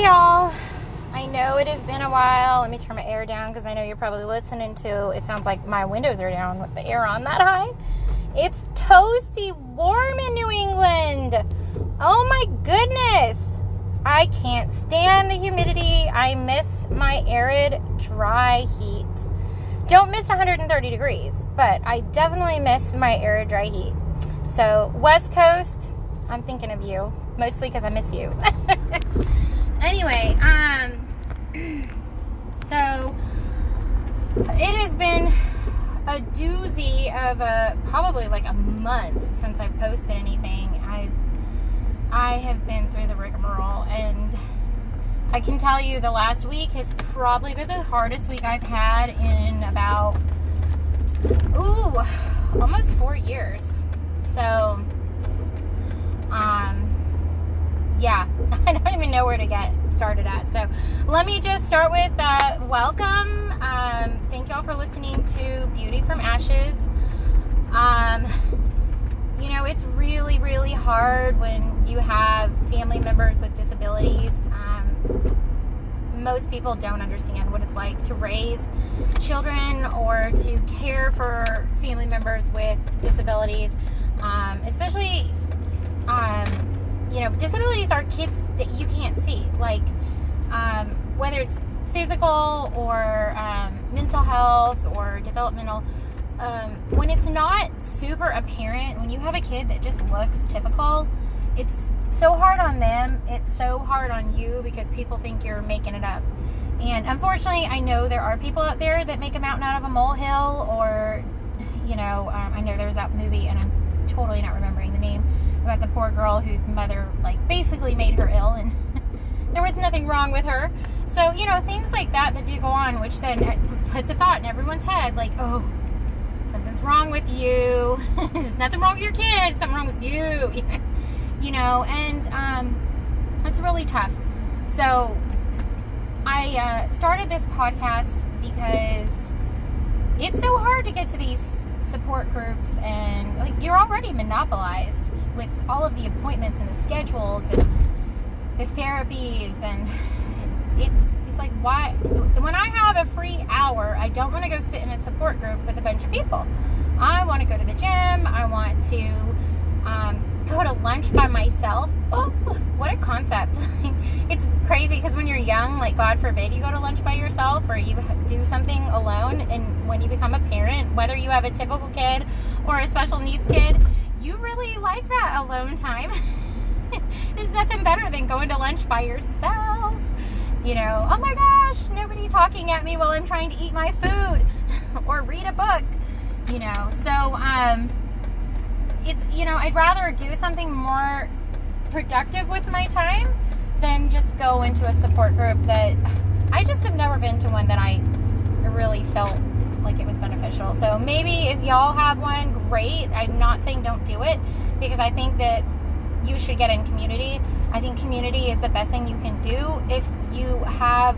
Hey y'all. I know it has been a while. Let me turn my air down because I know you're probably listening to it sounds like my windows are down with the air on that high. It's toasty warm in New England. Oh my goodness. I can't stand the humidity. I miss my arid, dry heat. Don't miss 130 degrees, but I definitely miss my arid, dry heat. So, West Coast, I'm thinking of you, mostly because I miss you. anyway, um, so it has been a doozy of a probably like a month since I've posted anything. I I have been through the rigmarole, and I can tell you the last week has probably been the hardest week I've had in about ooh almost four years. So, um, yeah, I don't even know where to get started at. So, let me just start with uh, welcome. Um, thank y'all for listening to Beauty from Ashes. Um, you know, it's really, really hard when you have family members with disabilities. Um, most people don't understand what it's like to raise children or to care for family members with disabilities um, especially um, you know disabilities are kids that you can't see. Like um, whether it's physical or um, mental health or developmental um, when it's not super apparent when you have a kid that just looks typical it's so hard on them. It's so hard on you because people think you're making it up. And unfortunately i know there are people out there that make a mountain out of a molehill or you know um, i know there's that movie and i'm totally not remembering the name about the poor girl whose mother like basically made her ill and there was nothing wrong with her. So, you know, things like that that do go on, which then puts a thought in everyone's head like, oh, something's wrong with you. There's nothing wrong with your kid. Something wrong with you. you know, and um, it's really tough. So, I uh, started this podcast because it's so hard to get to these support groups and like you're already monopolized with all of the appointments and the schedules and the therapies and it's it's like why when I have a free hour I don't want to go sit in a support group with a bunch of people I want to go to the gym I want to um, go to lunch by myself. Oh, what a concept. it's crazy because when you're young, like God forbid you go to lunch by yourself or you do something alone. And when you become a parent, whether you have a typical kid or a special needs kid, you really like that alone time. There's nothing better than going to lunch by yourself. You know, oh my gosh, nobody talking at me while I'm trying to eat my food or read a book. You know, so um, it's you know I'd rather do something more productive with my time than just go into a support group that I just have never been to one that I really felt like it was beneficial. So maybe if y'all have one, great. I'm not saying don't do it because I think that you should get in community. I think community is the best thing you can do if you have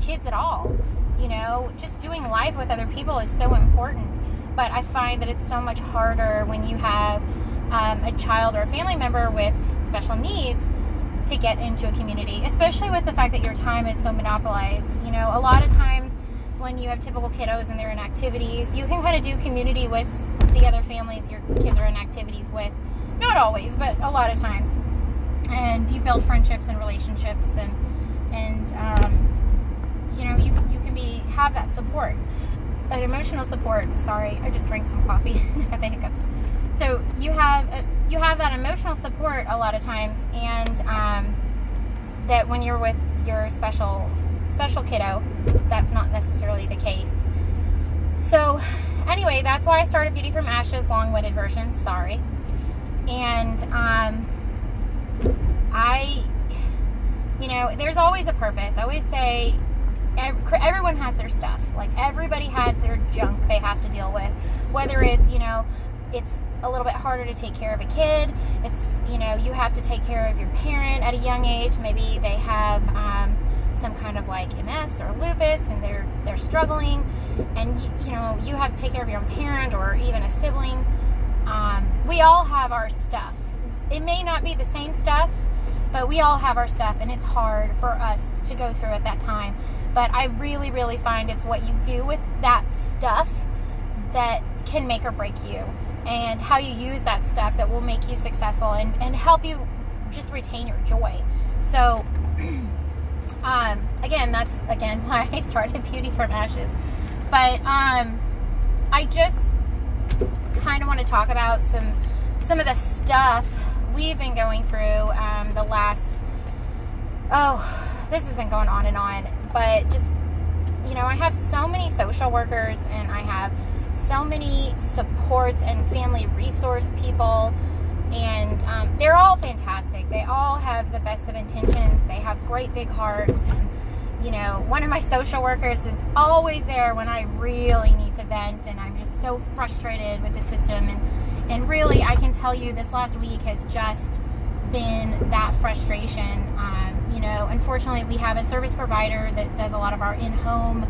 kids at all. You know, just doing life with other people is so important but I find that it's so much harder when you have um, a child or a family member with special needs to get into a community, especially with the fact that your time is so monopolized. You know, a lot of times when you have typical kiddos and they're in activities, you can kind of do community with the other families your kids are in activities with. Not always, but a lot of times. And you build friendships and relationships, and and um, you know you you can be have that support an emotional support. Sorry, I just drank some coffee. got the hiccups. So you have uh, you have that emotional support a lot of times, and um, that when you're with your special special kiddo, that's not necessarily the case. So anyway, that's why I started Beauty from Ashes long-winded version. Sorry, and um, I, you know, there's always a purpose. I always say everyone has their stuff. Like everybody has their junk they have to deal with. Whether it's, you know, it's a little bit harder to take care of a kid. It's, you know, you have to take care of your parent at a young age. Maybe they have um, some kind of like MS or lupus and they're they're struggling and you, you know, you have to take care of your own parent or even a sibling. Um, we all have our stuff. It may not be the same stuff, but we all have our stuff, and it's hard for us to go through at that time. But I really, really find it's what you do with that stuff that can make or break you, and how you use that stuff that will make you successful and, and help you just retain your joy. So, um, again, that's again why I started Beauty from Ashes. But um, I just kind of want to talk about some some of the stuff we've been going through um, the last. Oh, this has been going on and on, but just you know, I have so many social workers and I have so many supports and family resource people, and um, they're all fantastic. They all have the best of intentions. They have great big hearts, and you know, one of my social workers is always there when I really need to vent, and I'm just so frustrated with the system. And and really, I can tell you, this last week has just been that frustration. Um, you know, unfortunately, we have a service provider that does a lot of our in-home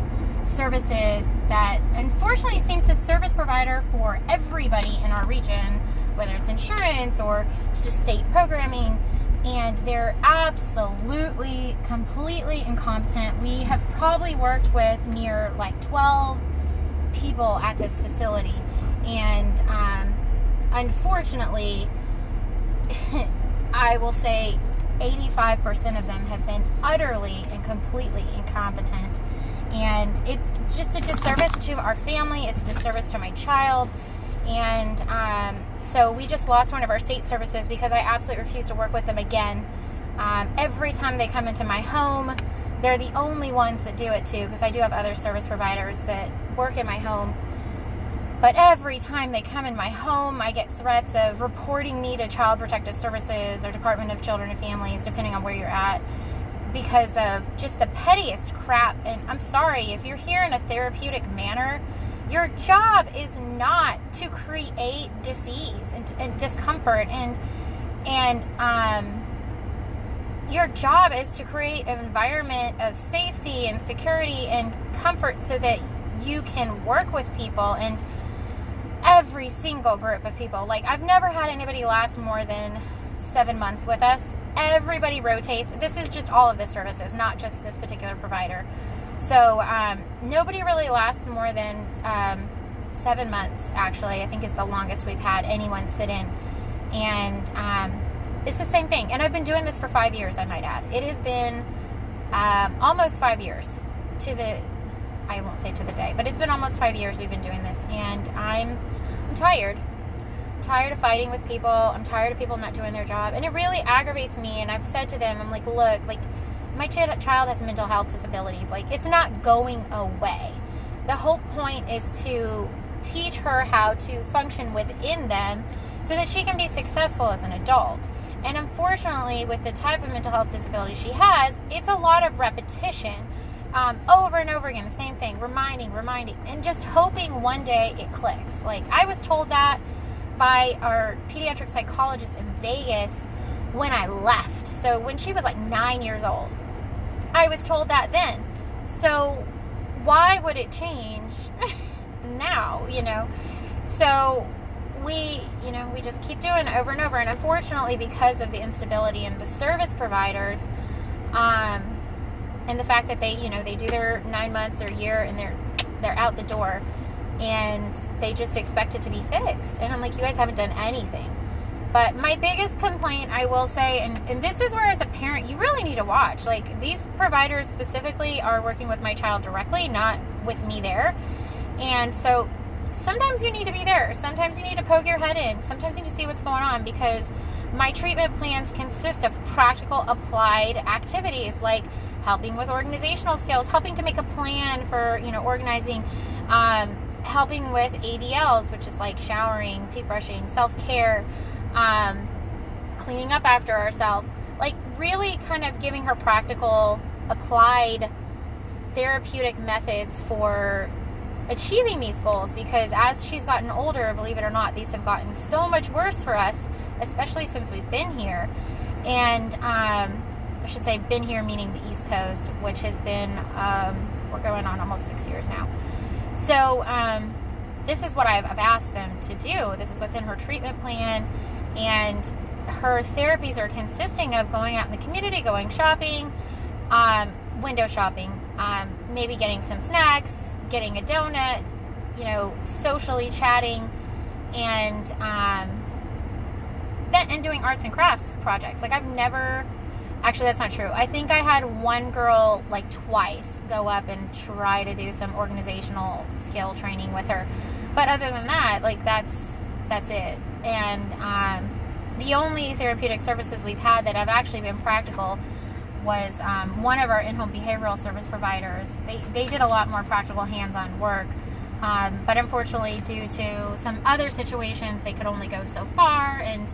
services that unfortunately seems the service provider for everybody in our region, whether it's insurance or just state programming, and they're absolutely, completely incompetent. We have probably worked with near like 12 people at this facility, and um, unfortunately, I will say 85% of them have been utterly and completely incompetent and it's just a disservice to our family. It's a disservice to my child, and um, so we just lost one of our state services because I absolutely refuse to work with them again. Um, every time they come into my home, they're the only ones that do it too, because I do have other service providers that work in my home. But every time they come in my home, I get threats of reporting me to Child Protective Services or Department of Children and Families, depending on where you're at because of just the pettiest crap. And I'm sorry, if you're here in a therapeutic manner, your job is not to create disease and, and discomfort and and um, your job is to create an environment of safety and security and comfort so that you can work with people and every single group of people like i've never had anybody last more than seven months with us everybody rotates. This is just all of the services, not just this particular provider. So um, nobody really lasts more than um, seven months, actually. I think is the longest we've had anyone sit in. And um, it's the same thing. And I've been doing this for five years, I might add. It has been um, almost five years to the, I won't say to the day, but it's been almost five years we've been doing this. And I'm, I'm tired tired of fighting with people. I'm tired of people not doing their job. And it really aggravates me. And I've said to them, I'm like, look, like, my ch- child has mental health disabilities. Like, it's not going away. The whole point is to teach her how to function within them so that she can be successful as an adult. And unfortunately, with the type of mental health disability she has, it's a lot of repetition. Um, over and over again, the same thing, reminding, reminding, and just hoping one day it clicks. Like, I was told that by our pediatric psychologist in Vegas when I left. So when she was like nine years old, I was told that then. So why would it change now, you know? So we, you know, we just keep doing over and over. And unfortunately, because of the instability in the service providers, um, and the fact that they, you know, they do their nine months or year and they're they're out the door and they just expect it to be fixed. And I'm like, you guys haven't done anything. But my biggest complaint, I will say, and, and this is where as a parent, you really need to watch. Like, these providers specifically are working with my child directly, not with me there. And so sometimes you need to be there. Sometimes you need to poke your head in. Sometimes you need to see what's going on because my treatment plans consist of practical applied activities like helping with organizational skills, helping to make a plan for, you know, organizing um, helping with ADLs, which is like showering, teeth brushing, self care, um, cleaning up after ourselves. Like, really kind of giving her practical, applied therapeutic methods for achieving these goals because as she's gotten older, believe it or not, these have gotten so much worse for us, especially since we've been here. And um, I should say, been here meaning the East Coast, which has been, um, we're going on almost six years now. So, um, this is what I've, I've asked them to do. This is what's in her treatment plan. And her therapies are consisting of going out in the community, going shopping, um, window shopping, um, maybe getting some snacks, getting a donut, you know, socially chatting, and um, then and doing arts and crafts projects. Like I've never, actually, that's not true. I think I had one girl like twice go up and try to do some organizational skill training with her, but other than that, like that's that's it. And um, the only therapeutic services we've had that have actually been practical was um, one of our in-home behavioral service providers. They, they did a lot more practical hands-on work, um, but unfortunately, due to some other situations, they could only go so far. And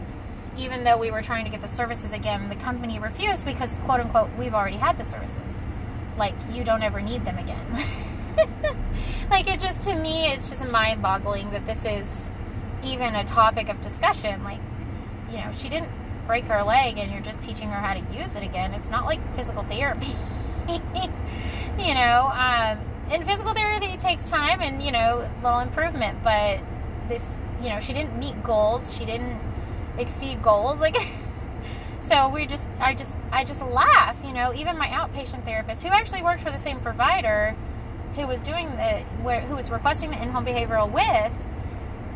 even though we were trying to get the services again, the company refused because, quote unquote, we've already had the services. Like you don't ever need them again. like it just to me, it's just mind-boggling that this is even a topic of discussion. Like you know, she didn't break her leg and you're just teaching her how to use it again. It's not like physical therapy. you know, um, and physical therapy takes time and, you know, little improvement, but this, you know, she didn't meet goals. She didn't exceed goals. Like, so we just, I just, I just laugh, you know, even my outpatient therapist who actually worked for the same provider who was doing the, where, who was requesting the in-home behavioral with,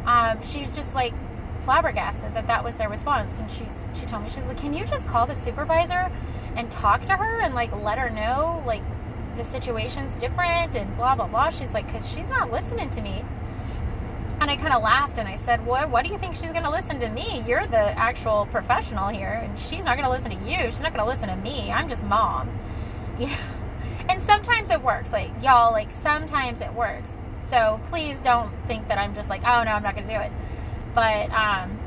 um, she's just like, flabbergasted that that was their response. And she she told me she's like, "Can you just call the supervisor and talk to her and like let her know like the situation's different and blah blah blah." She's like, "Cause she's not listening to me." And I kind of laughed and I said, "What? What do you think she's going to listen to me? You're the actual professional here, and she's not going to listen to you. She's not going to listen to me. I'm just mom." Yeah. And sometimes it works. Like y'all, like sometimes it works. So please don't think that I'm just like, "Oh no, I'm not going to do it." But um,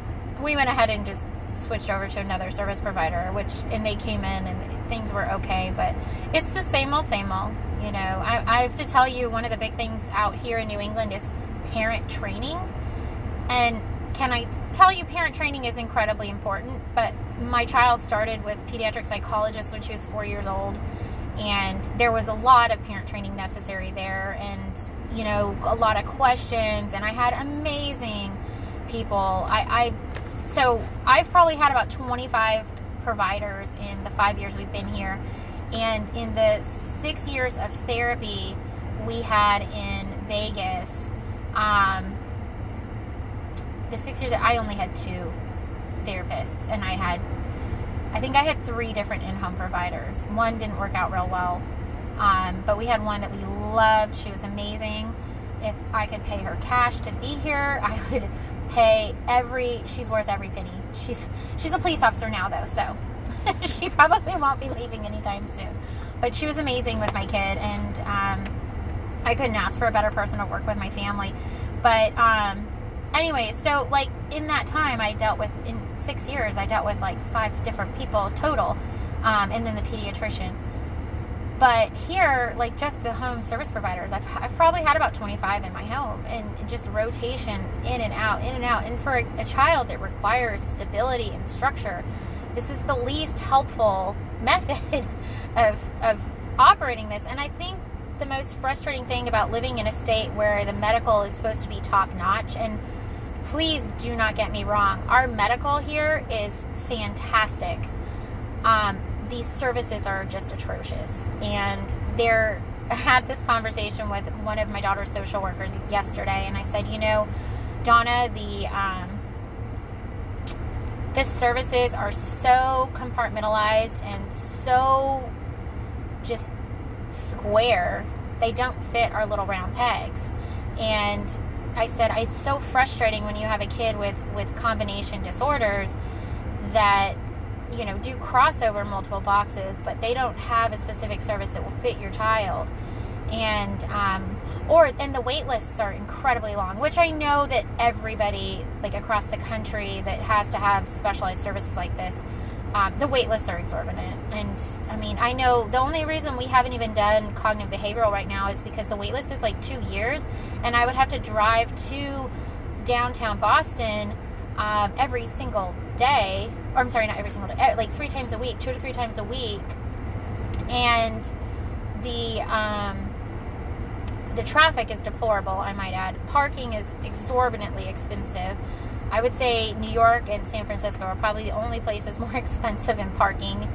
we went ahead and just switched over to another service provider, which and they came in and things were okay. But it's the same old, same old. You know, I, I have to tell you, one of the big things out here in New England is parent training. And can I tell you, parent training is incredibly important. But my child started with pediatric psychologists when she was four years old, and there was a lot of parent training necessary there, and you know, a lot of questions. And I had amazing people. I, I so I've probably had about 25 providers in the five years we've been here, and in the six years of therapy we had in Vegas, um, the six years I only had two therapists, and I had, I think I had three different in-home providers. One didn't work out real well, um, but we had one that we loved. She was amazing. If I could pay her cash to be here, I would pay every she's worth every penny she's she's a police officer now though so she probably won't be leaving anytime soon but she was amazing with my kid and um, i couldn't ask for a better person to work with my family but um, anyway so like in that time i dealt with in six years i dealt with like five different people total um, and then the pediatrician but here, like just the home service providers, I've, I've probably had about 25 in my home and just rotation in and out, in and out. And for a, a child that requires stability and structure, this is the least helpful method of, of operating this. And I think the most frustrating thing about living in a state where the medical is supposed to be top notch, and please do not get me wrong, our medical here is fantastic. Um, these services are just atrocious. And there, I had this conversation with one of my daughter's social workers yesterday, and I said, you know, Donna, the um, the services are so compartmentalized and so just square. They don't fit our little round pegs. And I said, it's so frustrating when you have a kid with, with combination disorders that you know, do crossover multiple boxes, but they don't have a specific service that will fit your child. And, um, or, and the wait lists are incredibly long, which I know that everybody, like across the country, that has to have specialized services like this, um, the wait lists are exorbitant. And I mean, I know the only reason we haven't even done cognitive behavioral right now is because the wait list is like two years, and I would have to drive to downtown Boston um, every single day, or I'm sorry, not every single day, eh, like three times a week, two to three times a week, and the um, the traffic is deplorable. I might add, parking is exorbitantly expensive. I would say New York and San Francisco are probably the only places more expensive in parking.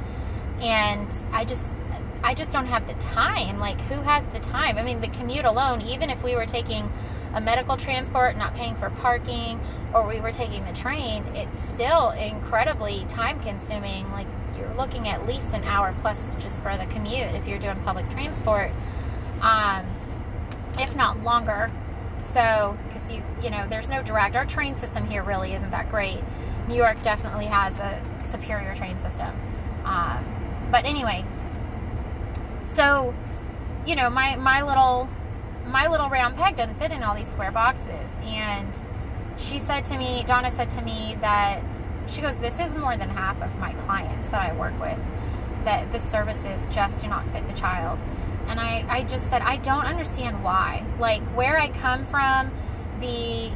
And I just I just don't have the time. Like who has the time? I mean, the commute alone, even if we were taking a medical transport, not paying for parking, or we were taking the train, it's still incredibly time consuming. Like you're looking at least an hour plus just for the commute if you're doing public transport, um, if not longer. So, because you you know, there's no direct. Our train system here really isn't that great. New York definitely has a superior train system. Um, but anyway, so you know, my my little my little round peg doesn't fit in all these square boxes, and she said to me, Donna said to me that she goes, This is more than half of my clients that I work with, that the services just do not fit the child. And I, I just said, I don't understand why. Like, where I come from, the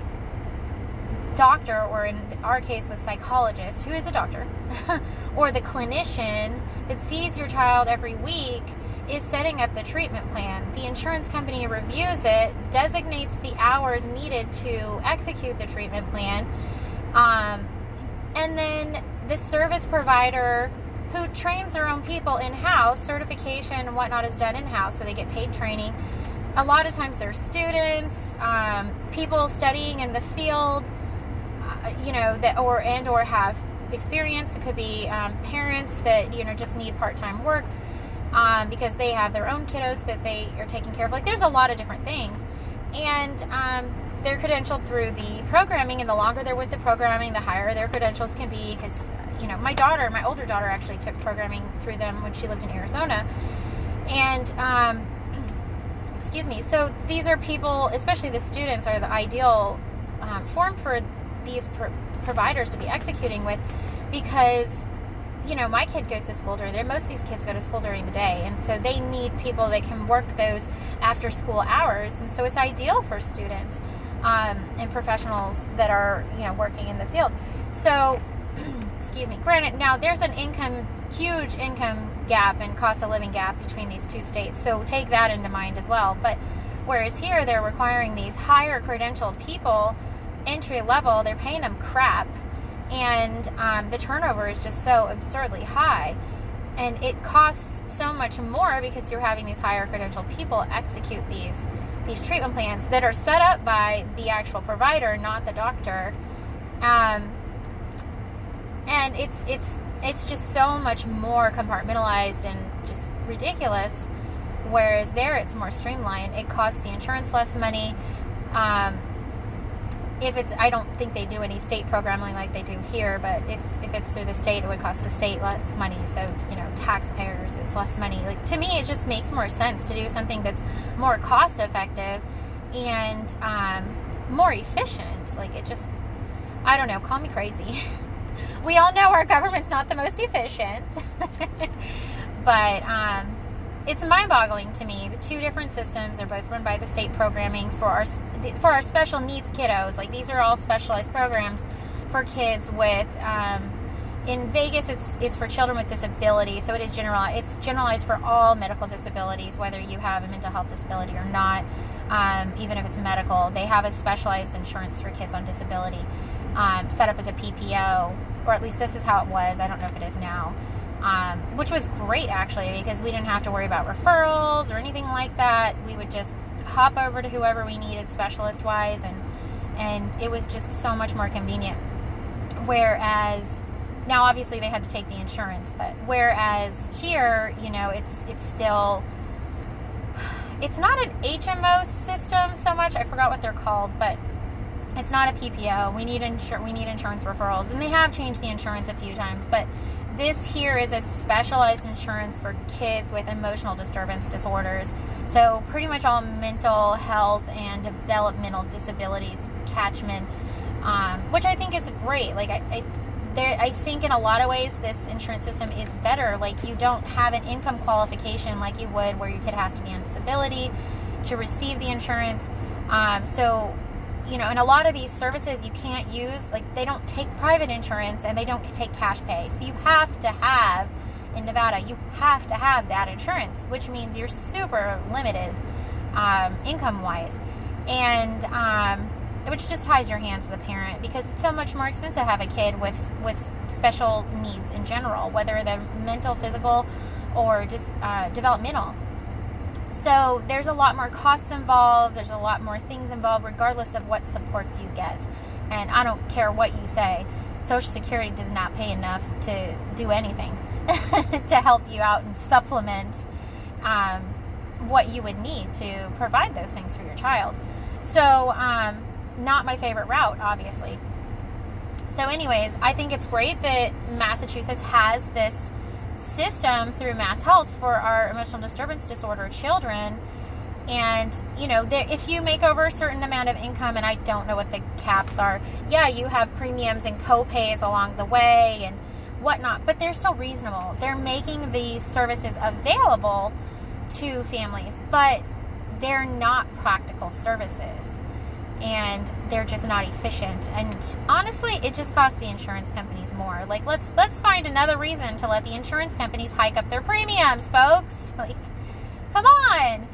doctor, or in our case with psychologist, who is a doctor, or the clinician that sees your child every week is setting up the treatment plan. The insurance company reviews it, designates the hours needed to execute the treatment plan, um, and then the service provider who trains their own people in house, certification and whatnot is done in house, so they get paid training. A lot of times they're students, um, people studying in the field, uh, you know, that or and or have experience. It could be um, parents that you know just need part-time work um, because they have their own kiddos that they are taking care of. Like there's a lot of different things, and um, they're credentialed through the programming. And the longer they're with the programming, the higher their credentials can be. Because you know, my daughter, my older daughter, actually took programming through them when she lived in Arizona, and um, excuse me. So these are people, especially the students, are the ideal um, form for these pro- providers to be executing with because you know, my kid goes to school during the day. Most of these kids go to school during the day. And so they need people that can work those after school hours. And so it's ideal for students um, and professionals that are, you know, working in the field. So, excuse me, granted, now there's an income, huge income gap and cost of living gap between these two states. So take that into mind as well. But whereas here they're requiring these higher credentialed people, entry level, they're paying them crap and um, the turnover is just so absurdly high. And it costs so much more because you're having these higher credential people execute these these treatment plans that are set up by the actual provider not the doctor. Um, and it's it's it's just so much more compartmentalized and just ridiculous whereas there it's more streamlined. It costs the insurance less money. Um, if it's I don't think they do any state programming like they do here, but if, if it's through the state, it would cost the state less money. So you know, taxpayers, it's less money. Like to me, it just makes more sense to do something that's more cost effective and um, more efficient. Like it just, I don't know, call me crazy. we all know our government's not the most efficient, but um, it's mind-boggling to me. The two different systems, they're both run by the state programming for our for our special needs kiddos. Like these are all specialized programs for kids with. Um, in Vegas, it's it's for children with disabilities, so it is general. It's generalized for all medical disabilities, whether you have a mental health disability or not. Um, even if it's medical, they have a specialized insurance for kids on disability, um, set up as a PPO, or at least this is how it was. I don't know if it is now um, which was great actually because we didn't have to worry about referrals or anything like that. We would just hop over to whoever we needed specialist wise, and and it was just so much more convenient. Whereas now, obviously, they had to take the insurance, but whereas here, you know, it's it's still it's not an HMO system so much. I forgot what they're called, but it's not a PPO. We need insur- we need insurance referrals, and they have changed the insurance a few times, but this here is a specialized insurance for kids with emotional disturbance disorders. So, pretty much all mental health and developmental disabilities catchment, um, which I think is great. Like, I, I, there, I think in a lot of ways this insurance system is better. Like, you don't have an income qualification like you would where your kid has to be on disability to receive the insurance. Um, so, you know, and a lot of these services you can't use, like they don't take private insurance and they don't take cash pay. So you have to have, in Nevada, you have to have that insurance, which means you're super limited um, income wise. And, um, which just ties your hands to the parent because it's so much more expensive to have a kid with with special needs in general, whether they're mental, physical, or just uh, developmental. So there's a lot more costs involved. There's a lot more things involved, regardless of what supports you get. And I don't care what you say. Social Security does not pay enough to do anything to help you out and supplement um, what you would need to provide those things for your child. So, um, not my favorite route, obviously. So, anyways, I think it's great that Massachusetts has this system through Mass Health for our emotional disturbance disorder children. And, you know, if you make over a certain amount of income, and I don't know what the caps are, yeah, you have premiums and co-pays along the way and whatnot, but they're still reasonable. They're making these services available to families, but they're not practical services and they're just not efficient. And honestly, it just costs the insurance companies more. Like let's let's find another reason to let the insurance companies hike up their premiums, folks. Like come on.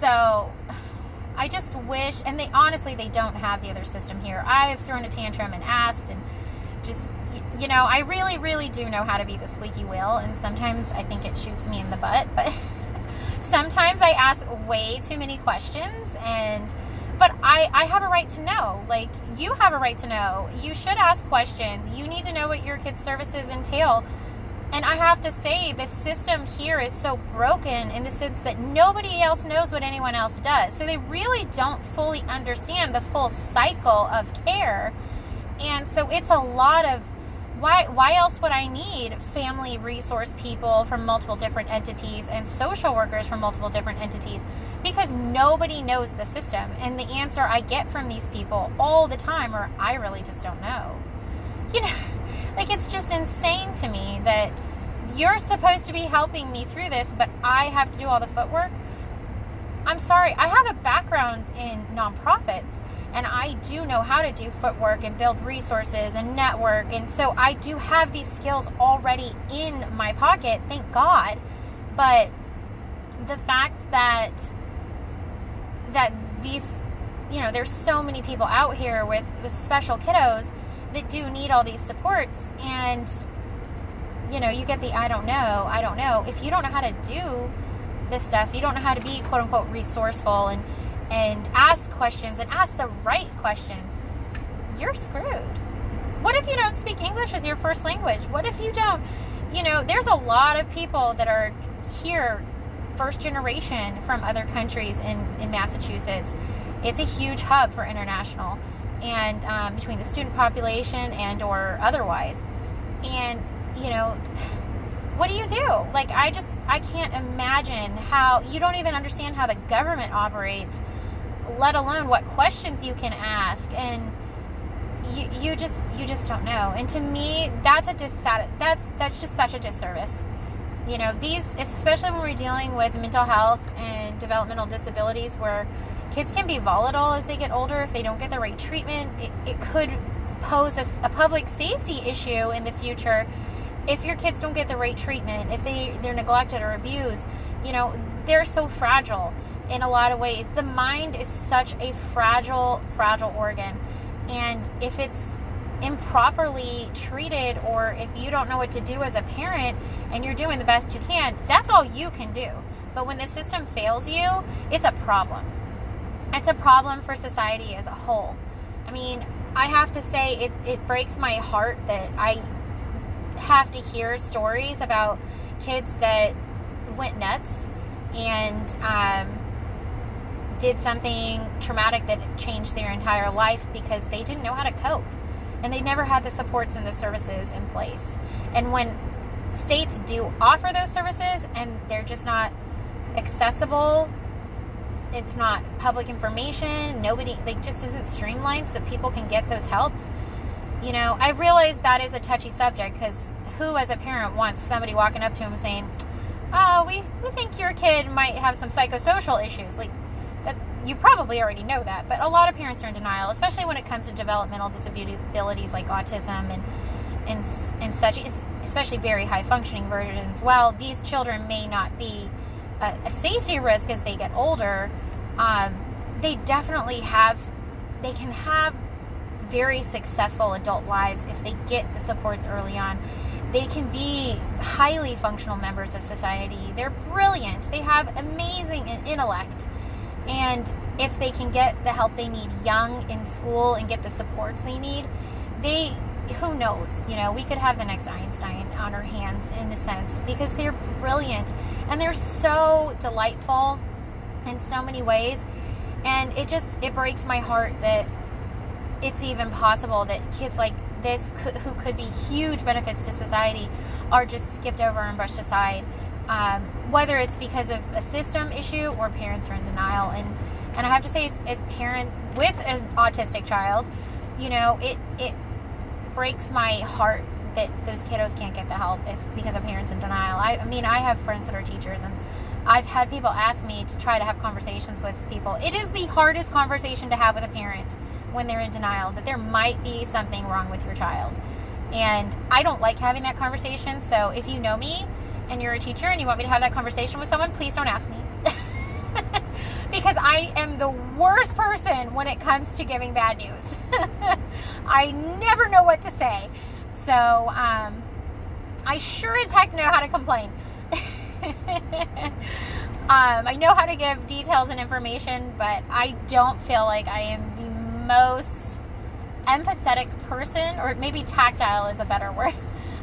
So I just wish and they honestly they don't have the other system here. I've thrown a tantrum and asked and just you know, I really really do know how to be the squeaky wheel and sometimes I think it shoots me in the butt, but sometimes I ask way too many questions and but I, I have a right to know. Like, you have a right to know. You should ask questions. You need to know what your kids' services entail. And I have to say, the system here is so broken in the sense that nobody else knows what anyone else does. So they really don't fully understand the full cycle of care. And so it's a lot of why why else would I need family resource people from multiple different entities and social workers from multiple different entities? Because nobody knows the system. And the answer I get from these people all the time are I really just don't know. You know, like it's just insane to me that you're supposed to be helping me through this, but I have to do all the footwork. I'm sorry, I have a background in nonprofits and I do know how to do footwork and build resources and network. And so I do have these skills already in my pocket, thank God. But the fact that that these you know, there's so many people out here with, with special kiddos that do need all these supports and you know, you get the I don't know, I don't know. If you don't know how to do this stuff, you don't know how to be quote unquote resourceful and and ask questions and ask the right questions, you're screwed. What if you don't speak English as your first language? What if you don't, you know, there's a lot of people that are here first generation from other countries in, in Massachusetts. It's a huge hub for international and um, between the student population and or otherwise. And, you know, what do you do? Like, I just, I can't imagine how, you don't even understand how the government operates let alone what questions you can ask and you, you just you just don't know and to me that's a dissat- that's that's just such a disservice you know these especially when we're dealing with mental health and developmental disabilities where kids can be volatile as they get older if they don't get the right treatment it, it could pose a, a public safety issue in the future if your kids don't get the right treatment if they they're neglected or abused you know they're so fragile in a lot of ways. The mind is such a fragile, fragile organ. And if it's improperly treated or if you don't know what to do as a parent and you're doing the best you can, that's all you can do. But when the system fails you, it's a problem. It's a problem for society as a whole. I mean, I have to say, it, it breaks my heart that I have to hear stories about kids that went nuts and um, did something traumatic that changed their entire life because they didn't know how to cope and they never had the supports and the services in place. And when states do offer those services and they're just not accessible, it's not public information, nobody, like, just isn't streamlined so that people can get those helps. You know, I realize that is a touchy subject because who, as a parent, wants somebody walking up to him saying, Oh, we, we think your kid might have some psychosocial issues? Like, you probably already know that, but a lot of parents are in denial, especially when it comes to developmental disabilities like autism and and and such, especially very high functioning versions. While these children may not be a, a safety risk as they get older, um, they definitely have they can have very successful adult lives if they get the supports early on. They can be highly functional members of society. They're brilliant. They have amazing intellect. And if they can get the help they need young in school and get the supports they need, they who knows, you know, we could have the next Einstein on our hands in a sense because they're brilliant and they're so delightful in so many ways. And it just it breaks my heart that it's even possible that kids like this who could be huge benefits to society are just skipped over and brushed aside. Um, whether it's because of a system issue or parents are in denial and and I have to say, as, parent with an autistic child, you know, it it breaks my heart that those kiddos can't get the help if because of parents in denial. I, I mean, I have friends that are teachers, and I've had people ask me to try to have conversations with people. It is the hardest conversation to have with a parent when they're in denial that there might be something wrong with your child. And I don't like having that conversation. So if you know me and you're a teacher and you want me to have that conversation with someone, please don't ask me. because I am the worst person when it comes to giving bad news. I never know what to say. So, um, I sure as heck know how to complain. um, I know how to give details and information, but I don't feel like I am the most empathetic person, or maybe tactile is a better word.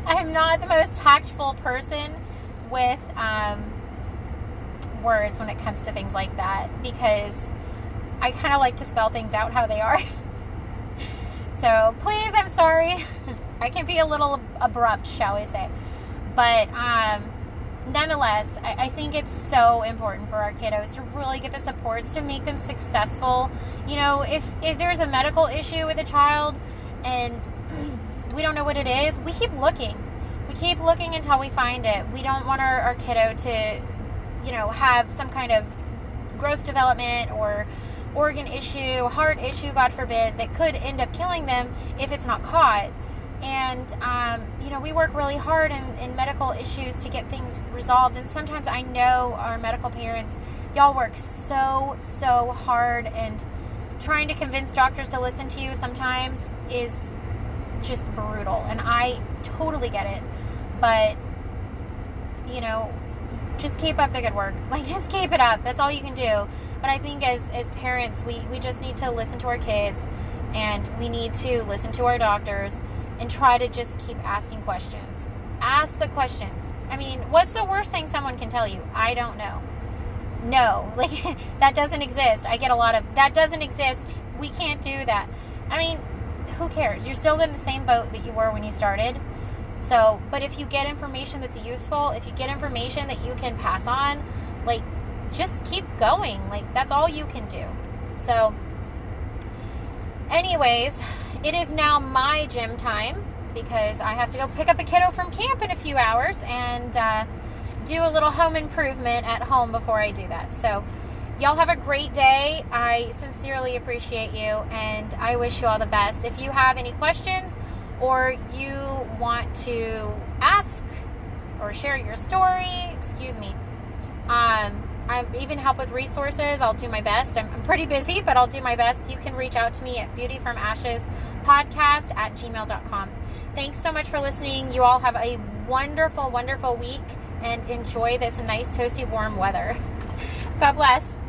I am not the most tactful person with um, words when it comes to things like that because I kind of like to spell things out how they are. so please, I'm sorry. I can be a little abrupt, shall we say. But um, nonetheless, I, I, think it's so important for our kiddos to really get the supports to make them successful. You know, if, if there's a medical issue with a child and we don't know what it is, we keep looking. Keep looking until we find it. We don't want our, our kiddo to you know, have some kind of growth development or organ issue, heart issue, God forbid, that could end up killing them if it's not caught. And, um, you know, we work really hard in, in medical issues to get things resolved. And sometimes I know our medical parents, y'all work so, so hard. And trying to convince doctors to listen to you sometimes is just brutal. And I totally get it. But, you know, just keep up the good work. Like just keep it up. That's all you can do. But I think as as parents, we we just need to listen to our kids and we need to listen to our doctors and try to just keep asking questions. Ask the questions. I mean, what's the worst thing someone can tell you? I don't know. No, like that doesn't exist. I get a lot of that doesn't exist. We can't do that. I mean, who cares? You're still in the same boat that you were when you started so, but if you get information that's useful, if you get information that you can pass on, like just keep going. Like that's all you can do. So, anyways, it is now my gym time because I have to go pick up a kiddo from camp in a few hours and uh, do a little home improvement at home before I do that. So, y'all have a great day. I sincerely appreciate you and I wish you all the best. If you have any questions, or you want to ask or share your story, excuse me. Um, I even help with resources. I'll do my best. I'm, I'm, pretty busy, but I'll do my best. You can reach out to me at Beauty from Ashes podcast at gmail.com. Thanks so much for listening. You all have a wonderful, wonderful week and enjoy this nice, toasty, warm weather. God bless.